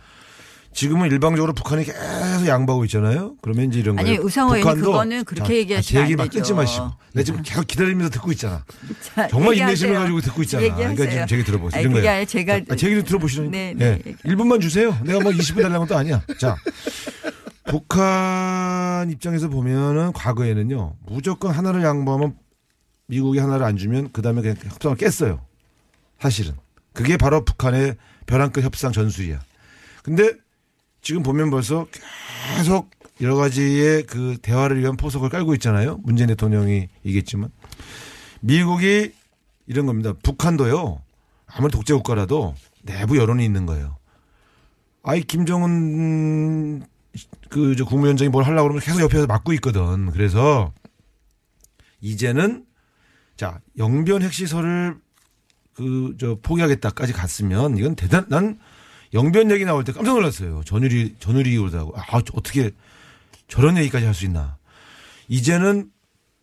지금은 일방적으로 북한이 계속 양보하고 있잖아요. 그러면 이제 이런 아니, 거예요. 우상호 의원님 북한도 그거는 그렇게 자, 얘기하시면 아, 제 얘기 안막 되죠. 끊지 마시고. 내가 지금 계속 기다리면서 듣고 있잖아. 자, 정말. 인내심을 가지고 듣고 있잖아. 얘기하세요. 그러니까 지금 제 얘기 들어보세요. 아니, 그게 거예요. 아니라 제가 아, 제 얘기 들어보시라니까. 네, 네. 1분만 주세요. 내가 뭐 20분 달라는 것도 아니야. 자. 북한 입장에서 보면은 과거에는요. 무조건 하나를 양보하면 미국이 하나를 안 주면 그다음에 그냥 협상을 깼어요. 사실은. 그게 바로 북한의 벼랑끝 협상 전술이야. 근데 지금 보면 벌써 계속 여러 가지의 그 대화를 위한 포석을 깔고 있잖아요. 문재인 대통령이 얘기했지만. 미국이 이런 겁니다. 북한도요. 아무리 독재 국가라도 내부 여론이 있는 거예요. 아이 김정은 그 저 국무위원장이 뭘 하려고 그러면 계속 옆에서 막고 있거든. 그래서 이제는 자 영변 핵시설을 그 저 포기하겠다까지 갔으면 이건 대단 난 영변 얘기 나올 때 깜짝 놀랐어요. 전율이 전율이 오다고 아 어떻게 저런 얘기까지 할 수 있나? 이제는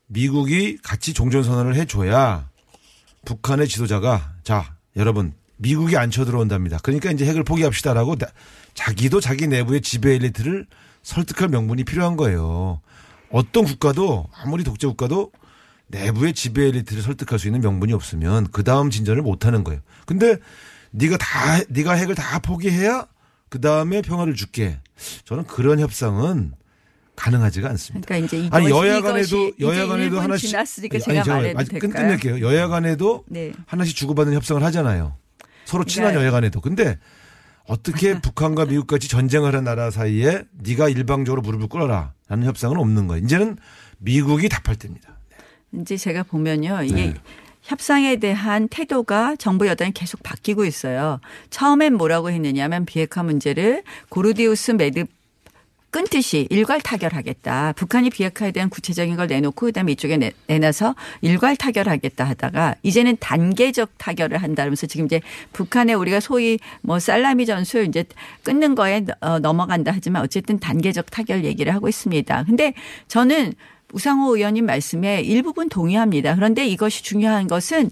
미국이 같이 종전 선언을 해줘야 북한의 지도자가 자 여러분 미국이 안 쳐들어온답니다. 그러니까 이제 핵을 포기합시다라고 나- 자기도 자기 내부의 지배 엘리트를 설득할 명분이 필요한 거예요. 어떤 국가도 아무리 독재 국가도 내부의 지배 엘리트를 설득할 수 있는 명분이 없으면 그 다음 진전을 못 하는 거예요. 근데 네가 다 네가 핵을 다 포기해야 그 다음에 평화를 줄게. 저는 그런 협상은 가능하지가 않습니다. 그러니까 이제 이것, 아니 여야 이것이 간에도 이제 여야 간에도 1분 하나씩 지났으니까 아니, 제가 잠깐만요. 말해도 될까요? 끝낼게요. 여야 간에도 네. 하나씩 주고받는 협상을 하잖아요. 서로 친한 그러니까- 여야 간에도. 근데 어떻게 북한과 미국같이 전쟁을 하는 나라 사이에 네가 일방적으로 무릎을 꿇어라 라는 협상은 없는 거예요. 이제는 미국이 답할 때입니다. 이제 제가 보면요. 이게 네. 협상에 대한 태도가 정부 여당이 계속 바뀌고 있어요. 처음엔 뭐라고 했느냐면 비핵화 문제를 고르디우스 매듭 끊듯이 일괄 타결하겠다. 북한이 비핵화에 대한 구체적인 걸 내놓고 그다음에 이쪽에 내, 내놔서 일괄 타결하겠다 하다가 이제는 단계적 타결을 한다면서 지금 이제 북한에 우리가 소위 뭐 살라미 전술 이제 끊는 거에 어, 넘어간다 하지만 어쨌든 단계적 타결 얘기를 하고 있습니다. 근데 저는 우상호 의원님 말씀에 일부분 동의합니다. 그런데 이것이 중요한 것은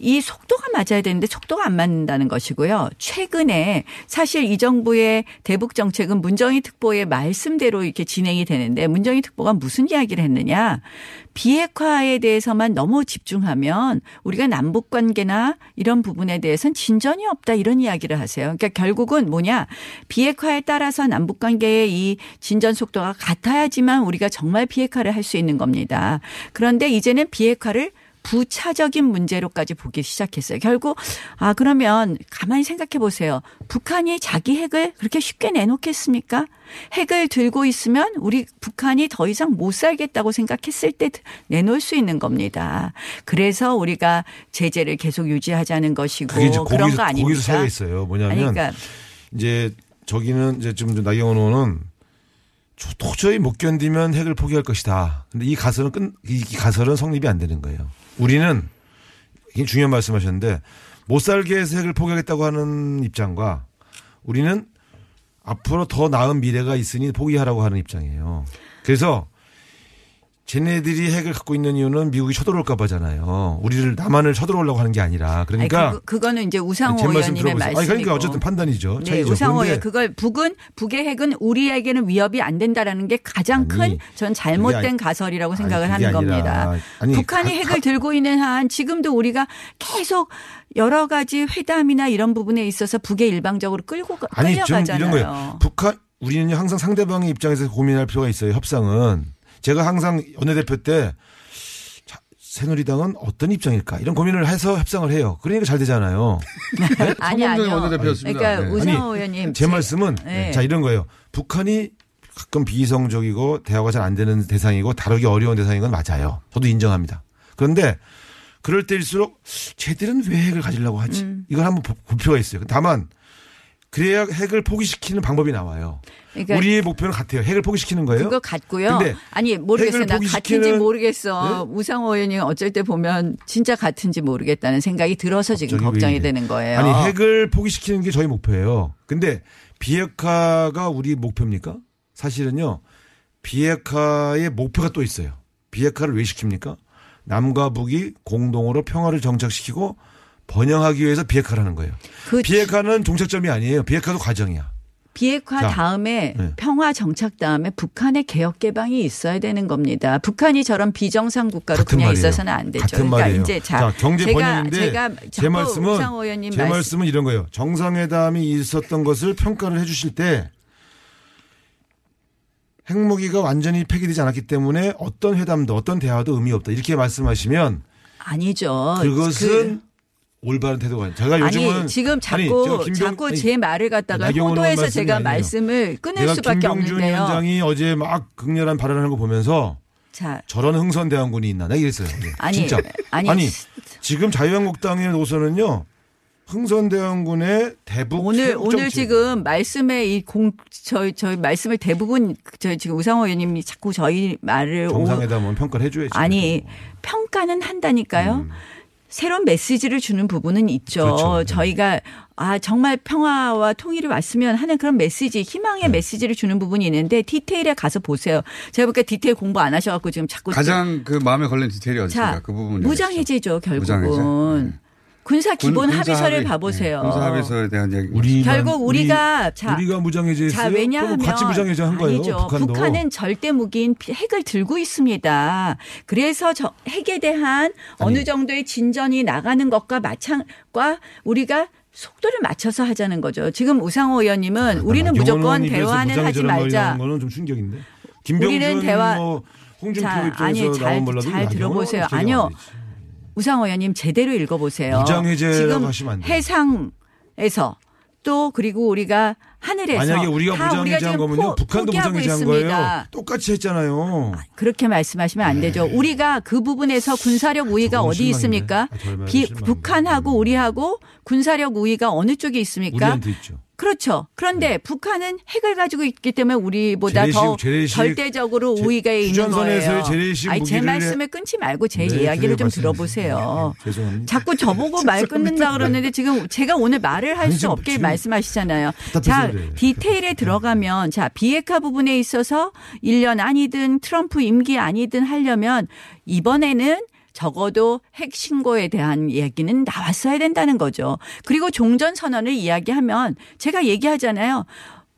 이 속도가 맞아야 되는데 속도가 안 맞는다는 것이고요. 최근에 사실 이 정부의 대북 정책은 문정희 특보의 말씀대로 이렇게 진행이 되는데 문정희 특보가 무슨 이야기를 했느냐. 비핵화에 대해서만 너무 집중하면 우리가 남북 관계나 이런 부분에 대해서는 진전이 없다 이런 이야기를 하세요. 그러니까 결국은 뭐냐. 비핵화에 따라서 남북 관계의 이 진전 속도가 같아야지만 우리가 정말 비핵화를 할 수 있는 겁니다. 그런데 이제는 비핵화를 부차적인 문제로까지 보기 시작했어요. 결국 아 그러면 가만히 생각해 보세요. 북한이 자기 핵을 그렇게 쉽게 내놓겠습니까? 핵을 들고 있으면 우리 북한이 더 이상 못 살겠다고 생각했을 때 내놓을 수 있는 겁니다. 그래서 우리가 제재를 계속 유지하자는 것이고 그런 거기서 거 아닙니까? 거기서 차이가 있어요. 뭐냐면 그러니까 이제 저기는 이제 좀 나경원 의원은 저- 도저히 못 견디면 핵을 포기할 것이다. 근데 이 가설은 끝, 이 가설은 성립이 안 되는 거예요. 우리는 중요한 말씀하셨는데 못 살게 핵을 포기하겠다고 하는 입장과 우리는 앞으로 더 나은 미래가 있으니 포기하라고 하는 입장이에요. 그래서 쟤네들이 핵을 갖고 있는 이유는 미국이 쳐들어올까 봐잖아요. 우리를 남한을 쳐들어오려고 하는 게 아니라 그러니까 아니, 그, 그거는 이제 우상호 의원님의 들어보세요. 아니, 말씀이고. 그러니까 어쨌든 판단이죠. 네, 차이죠. 우상호 의원 그걸 북은 북의 핵은 우리에게는 위협이 안 된다라는 게 가장 큰 전 잘못된 아니- 가설이라고 생각을 하는 겁니다. 아니, 북한이 가- 핵을 들고 있는 한 지금도 우리가 계속 여러 가지 회담이나 이런 부분에 있어서 북에 일방적으로 끌고 가- 아니 끌려가잖아요. 이런 거예요. 북한 우리는 항상 상대방의 입장에서 고민할 필요가 있어요. 협상은 제가 항상 원내대표 때 자, 새누리당은 어떤 입장일까 이런 고민을 해서 협상을 해요. 그러니까 잘 되잖아요. 아니 성범정 아니요. 원내대표였습니다. 그러니까 네. 우상호 아니, 의원님 제 말씀은 네. 자 이런 거예요. 북한이 가끔 비이성적이고 대화가 잘 안 되는 대상이고 다루기 어려운 대상인 건 맞아요. 저도 인정합니다. 그런데 그럴 때일수록 쟤들은 왜 핵을 가지려고 하지? 음. 이걸 한번 보- 볼 필요가 있어요. 다만 그래야 핵을 포기시키는 방법이 나와요. 그러니까 우리의 목표는 같아요. 핵을 포기시키는 거예요. 그거 같고요. 아니 모르겠어요. 나 포기시키는- 같은지 모르겠어. 네? 우상호 의원님 어쩔 때 보면 진짜 같은지 모르겠다는 생각이 들어서 지금 왜 걱정이 이래? 되는 거예요. 아니 핵을 포기시키는 게 저희 목표예요. 근데 비핵화가 우리 목표입니까? 사실은요. 비핵화의 목표가 또 있어요. 비핵화를 왜 시킵니까? 남과 북이 공동으로 평화를 정착시키고 번영하기 위해서 비핵화를 하는 거예요. 그 비핵화는 종착점이 아니에요. 비핵화도 과정이야. 비핵화 자, 다음에 네. 평화 정착 다음에 북한의 개혁 개방이 있어야 되는 겁니다. 북한이 저런 비정상 국가로 그냥 말이에요. 있어서는 안 되죠. 그러니까 말이에요. 이제 자, 자, 경제 제가 번영인데 제가 제 말씀은 제 말씀 말씀은 이런 거예요. 정상회담이 있었던 것을 평가를 해주실 때 핵무기가 완전히 폐기되지 않았기 때문에 어떤 회담도 어떤 대화도 의미 없다 이렇게 말씀하시면 아니죠. 그것은 올바른 태도가 아니에요. 제가 요즘은 아니 지금 아니, 자꾸 제가 김병- 자꾸 아니, 제 말을 갖다가 호도해서 제가. 말씀을 끊을 수밖에 김병준 없는데요. 위원장이 어제 막 극렬한 발언을 하는 거 보면서 자, 저런 흥선 대원군이 있나 나 이랬어요. 네, 아니, 진짜 아니, 지금 자유한국당의 노선은요 흥선 대원군의 대북 오늘 오늘. 지금 말씀에 이 공 저희 저희 말씀을 대부분 저희 지금 우상호 의원님이 자꾸 저희 말을 오- 정상회담은 평가를 해줘야지. 아니 평가는 한다니까요. 새로운 메시지를 주는 부분은 있죠. 음. 그렇죠. 네. 저희가 아 정말 평화와 통일이 왔으면 하는 그런 메시지, 희망의 네. 메시지를 주는 부분이 있는데 디테일에 가서 보세요. 제가 보니까 디테일 공부 안 하셔갖고 지금 자꾸 가장 그 마음에 걸린 디테일이 어디입니까? 자그 부분. 무장 해제죠 결국은 무장해제? 군사 기본 군- 군사 합의서를 합의, 봐보세요. 네, 군사 합의서에 대한 얘기. 우리 결국 우리가 자 우리가 무장해제했어요. 자, 왜냐하면 같이 무장해제 한 거예요. 아니죠. 북한도. 북한은 절대 무기인 피- 핵을 들고 있습니다. 그래서 저 핵에 대한 어느 정도의 진전이 나가는 것과 마찬과 우리가 속도를 맞춰서 하자는 거죠. 지금 우상호 의원님은 우리는 나경원 무조건 대화는 하지 말자. 거는 좀 충격인데. 김병준 우리는 대화- 뭐 홍준표 자, 입장에서 아니 나온 잘, 들어보세요. 아니요. 나지. 우상호 의원님 제대로 읽어보세요. 무장해제라고 하시면 안 돼요. 해상에서 또 그리고 우리가 하늘에서 만약에 우리가 무장해제한 거면요. 포- 북한도 무장해제한 거예요. 똑같이 했잖아요. 그렇게 말씀하시면 안 되죠. 우리가 그 부분에서 군사력 우위가 저건 어디 실망인데. 있습니까? 아, 비- 실망이네. 북한하고 우리하고 군사력 우위가 어느 쪽에 있습니까? 우리한테 있죠. 그렇죠. 그런데 북한은 핵을 가지고 있기 때문에 우리보다 재래식- 더 재래식- 절대적으로 재- 우위가 있는 거예요. 아니, 제 말씀을 끊지 말고 제 네, 이야기를 좀 들어보세요. 네, 죄송합니다. 자꾸 저보고 말 끊는다 그러는데 지금 제가 오늘 말을 할 수 없게 지금 말씀하시잖아요. 자. 디테일에 들어가면 자, 비핵화 부분에 있어서 1년 아니든 트럼프 임기 아니든 하려면 이번에는 적어도 핵 신고에 대한 얘기는 나왔어야 된다는 거죠. 그리고 종전 선언을 이야기하면 제가 얘기하잖아요.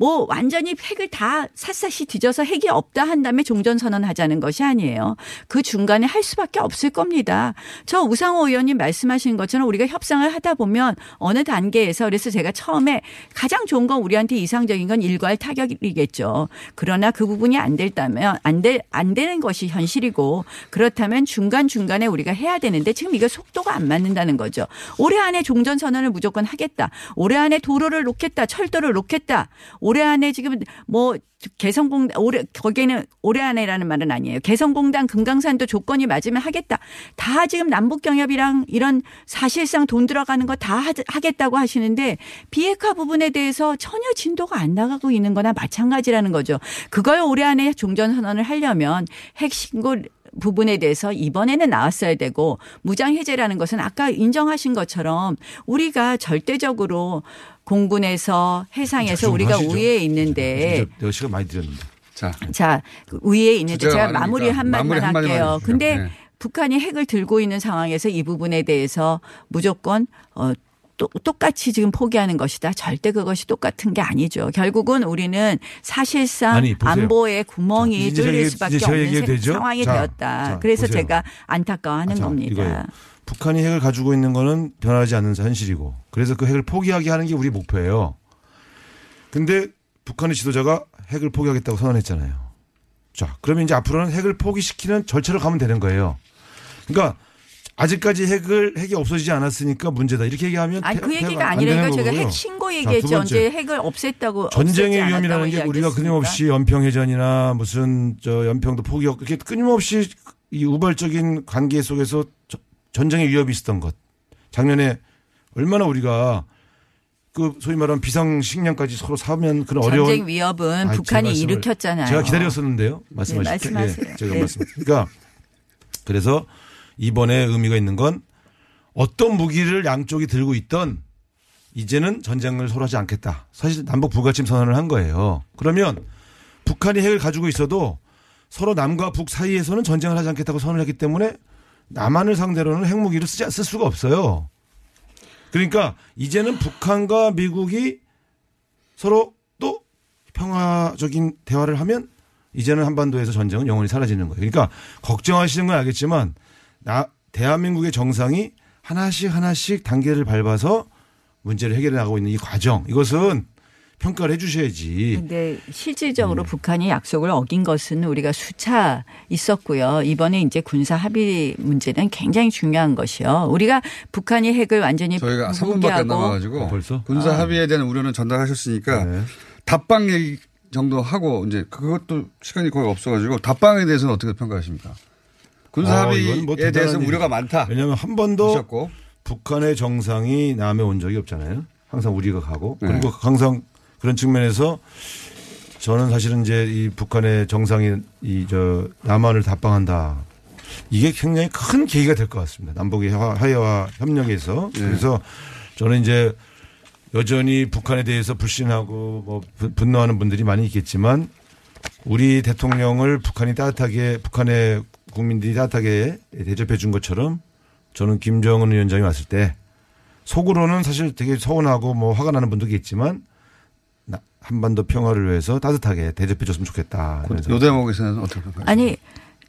뭐 완전히 핵을 다 샅샅이 뒤져서 핵이 없다 한 다음에 종전 선언 하자는 것이 아니에요. 그 중간에 할 수밖에 없을 겁니다. 저 우상호 의원님 말씀하신 것처럼 우리가 협상을 하다 보면 어느 단계에서 그래서 제가 처음에 가장 좋은 건 우리한테 이상적인 건 일괄 타격이겠죠. 그러나 그 부분이 안 됐다면 안돼안 되는 것이 현실이고 그렇다면 중간 중간에 우리가 해야 되는데 지금 이거 속도가 안 맞는다는 거죠. 올해 안에 종전 선언을 무조건 하겠다. 올해 안에 도로를 놓겠다. 철도를 놓겠다. 올해 안에 지금 뭐 개성공단 올해 거기에는 올해 안에라는 말은 아니에요. 개성공단 금강산도 조건이 맞으면 하겠다. 다 지금 남북 경협이랑 이런 사실상 돈 들어가는 거 다 하겠다고 하시는데 비핵화 부분에 대해서 전혀 진도가 안 나가고 있는 거나 마찬가지라는 거죠. 그걸 올해 안에 종전 선언을 하려면 핵 신고 부분에 대해서 이번에는 나왔어야 되고 무장 해제라는 것은 아까 인정하신 것처럼 우리가 절대적으로 공군에서 해상에서 좀 우리가 하시죠. 우위에 있는데 내가 시간 많이 드렸는데. 자, 자, 그 위에 있는데 제가 마무리 한마디만 할게요. 근데 네. 북한이 핵을 들고 있는 상황에서 이 부분에 대해서 무조건 어 또- 똑같이 지금 포기하는 것이다. 절대 그것이 똑같은 게 아니죠. 결국은 우리는 사실상 아니. 안보에 구멍이 자, 뚫릴 수밖에 없는 되죠? 상황이 자, 되었다. 자, 그래서 보세요. 제가 안타까워하는 아, 자, 겁니다. 이거예요. 북한이 핵을 가지고 있는 거는 변하지 않는 현실이고 그래서 그 핵을 포기하게 하는 게 우리 목표예요. 근데 북한의 지도자가 핵을 포기하겠다고 선언했잖아요. 자, 그러면 이제 앞으로는 핵을 포기시키는 절차로 가면 되는 거예요. 그러니까 아직까지 핵을 핵이 없어지지 않았으니까 문제다 이렇게 얘기하면 아니 태- 그 얘기가 안 아니라니까 제가. 핵 신고 얘기했죠. 언제 핵을 없앴다고 전쟁의 위험이라는 게 우리가? 끊임없이 연평 해전이나 무슨 저 연평도 포기하고 이렇게 끊임없이 이 우발적인 관계 속에서 저- 전쟁의 위협이 있었던 것. 작년에 얼마나 우리가 그 소위 말하는 비상식량까지 서로 사면 그런 어려운 전쟁 위협은 아이, 북한이 말씀을 일으켰잖아요. 제가 기다렸었는데요. 말씀하실게요. 네. 예, 제가 네. 말씀. 그러니까 그래서 이번에 의미가 있는 건 어떤 무기를 양쪽이 들고 있던 이제는 전쟁을 서로 하지 않겠다. 사실 남북 불가침 선언을 한 거예요. 그러면 북한이 핵을 가지고 있어도 서로 남과 북 사이에서는 전쟁을 하지 않겠다고 선언을 했기 때문에 남한을 상대로는 핵무기를 쓰지, 쓸 수가 없어요. 그러니까 이제는 북한과 미국이 서로 또 평화적인 대화를 하면 이제는 한반도에서 전쟁은 영원히 사라지는 거예요. 그러니까 걱정하시는 건 알겠지만 나 대한민국의 정상이 하나씩 하나씩 단계를 밟아서 문제를 해결해 나가고 있는 이 과정 이것은 평가를 해 주셔야지. 근데 실질적으로 북한이 약속을 어긴 것은 우리가 수차 있었고요. 이번에 이제 군사 합의 문제는 굉장히 중요한 것이요. 우리가 북한이 핵을 완전히 저희가 3분밖에 안 남아가지고 벌써 군사 아. 합의에 대한 우려는 전달하셨으니까 답방 얘기 정도 하고 이제 그것도 시간이 거의 없어가지고 답방에 대해서는 어떻게 평가하십니까? 군사 아, 합의에 뭐 대해서 대단한 우려가. 많다. 왜냐하면 한 번도 하셨고. 북한의 정상이 남해 온 적이 없잖아요. 항상 우리가 가고 네. 그리고 항상 그런 측면에서 저는 사실은 이제 이 북한의 정상이 이 저 남한을 답방한다. 이게 굉장히 큰 계기가 될 것 같습니다. 남북의 화- 화해와 협력에서 네. 그래서 저는 이제 여전히 북한에 대해서 불신하고 뭐 분- 분노하는 분들이 많이 있겠지만 우리 대통령을 북한이 따뜻하게 북한의 국민들이 따뜻하게 대접해 준 것처럼 저는 김정은 위원장이 왔을 때 속으로는 사실 되게 서운하고 뭐 화가 나는 분도 있겠지만 나- 한반도 평화를 위해서 따뜻하게 대접해 줬으면 좋겠다. 이런 요 대목에서는 어떻게 평가하십니까? 아니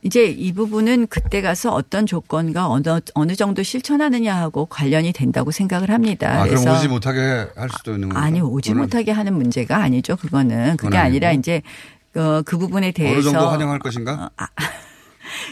이제 이 부분은 그때 가서 어떤 조건과 어느 어느 정도 실천하느냐하고 관련이 된다고 생각을 합니다. 아, 그래서 오지 못하게 할 수도 있는 건가요? 아니 오지 그거는 못하게 하는 문제가 아니죠. 그거는 그게 그건. 아니라 이제 어, 그 부분에 대해서 어느 정도 환영할 것인가?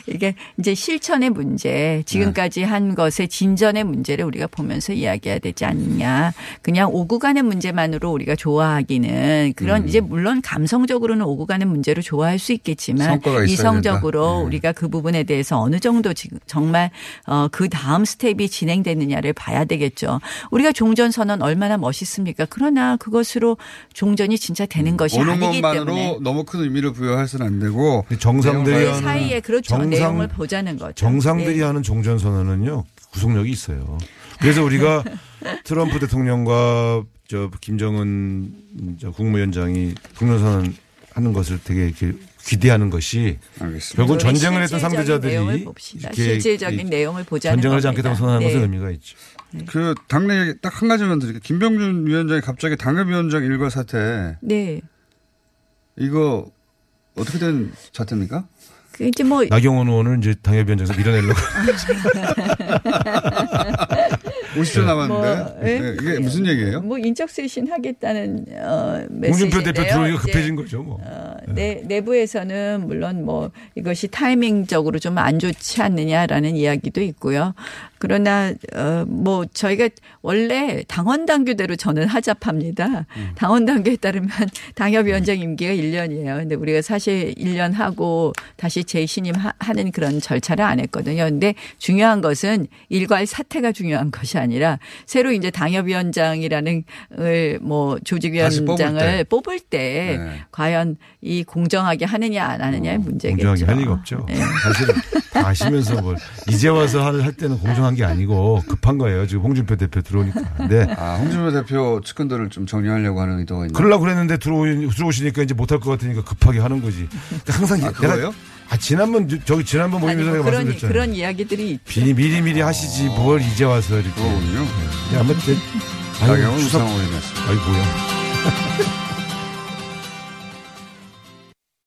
이게 이제 실천의 문제, 지금까지 한 것의 진전의 문제를 우리가 보면서 이야기해야 되지 않느냐. 그냥 오고 가는 문제만으로 우리가 좋아하기는 그런 음. 이제 물론 감성적으로는 오고 가는 문제로 좋아할 수 있겠지만 이성적으로. 네. 우리가 그 부분에 대해서 어느 정도 지금 정말 어, 그 다음 스텝이 진행되느냐를 봐야 되겠죠. 우리가 종전 선언 얼마나 멋있습니까? 그러나 그것으로 종전이 진짜 되는 것이 오는 아니기 때문에 것만으로 너무 큰 의미를 부여할수는 안 되고 정상들이 그 사이에 그렇죠. 정상- 내용을 보자는 거죠. 정상들이 네. 하는 종전 선언은요 구속력이 있어요. 그래서 우리가 트럼프 대통령과 저 김정은 저 국무위원장이 종전 선언 하는 것을 되게 이렇게 기대하는 것이 결국은 전쟁을 했던 상대자들이 실질적인 이 내용을 보자는 전쟁을 하지 겁니다. 않겠다고 선언하는 것은 네. 의미가 있죠. 그 당내 딱 한 가지만 드릴게요. 김병준 위원장이 갑자기 당협위원장 일과 사태 네. 이거 어떻게 된 사태입니까? 그 이제 뭐 나경원 의원을 이제 당협위원장에서 밀어내려고 50초 남았는데 뭐, 예? 네, 이게 무슨 얘기예요? 뭐 인적 쇄신 하겠다는 어 홍준표 메시지인데요. 대표 이제 급해진 거죠, 뭐. 어, 내, 내부에서는 물론 뭐 이것이 타이밍적으로 좀 안 좋지 않느냐라는 이야기도 있고요. 그러나 어 뭐 저희가 원래 당원 당규대로 저는 하잡합니다. 당원 당규에 따르면 당협위원장 임기가 1년이에요. 근데 우리가 사실 1년 하고 다시 재신임 하- 하는 그런 절차를 안 했거든요. 근데 중요한 것은 일괄 사태가 중요한 것이 아니라 새로 이제 당협위원장이라는 을뭐 조직위원장을 때. 뽑을 때 네. 과연 이 공정하게 하느냐 안 하느냐의 문제겠죠. 공정하게 할 리가 없죠. 네. 사실은 다 아시면서 뭘 이제 와서 할, 할 때는 공정한 게 아니고 급한 거예요. 지금 홍준표 대표 들어오니까. 근데 아, 홍준표 대표 측근들을 좀 정리하려고 하는 의도가 있나요? 그러려고 그랬는데 들어오, 들어오시니까 이제 못할 것 같으니까 급하게 하는 거지. 항상 아, 그거예요? 아, 지난번 저기 지난번 아니, 모임에서 뭐 그런 말씀드렸잖아요. 그런 이야기들이. 미리 미리 미리 하시지 뭘 이제 와서 이렇게. 그거군요. 네, 아무튼 나경원 추석- 우상호 의원이었습니다. 아이 뭐야.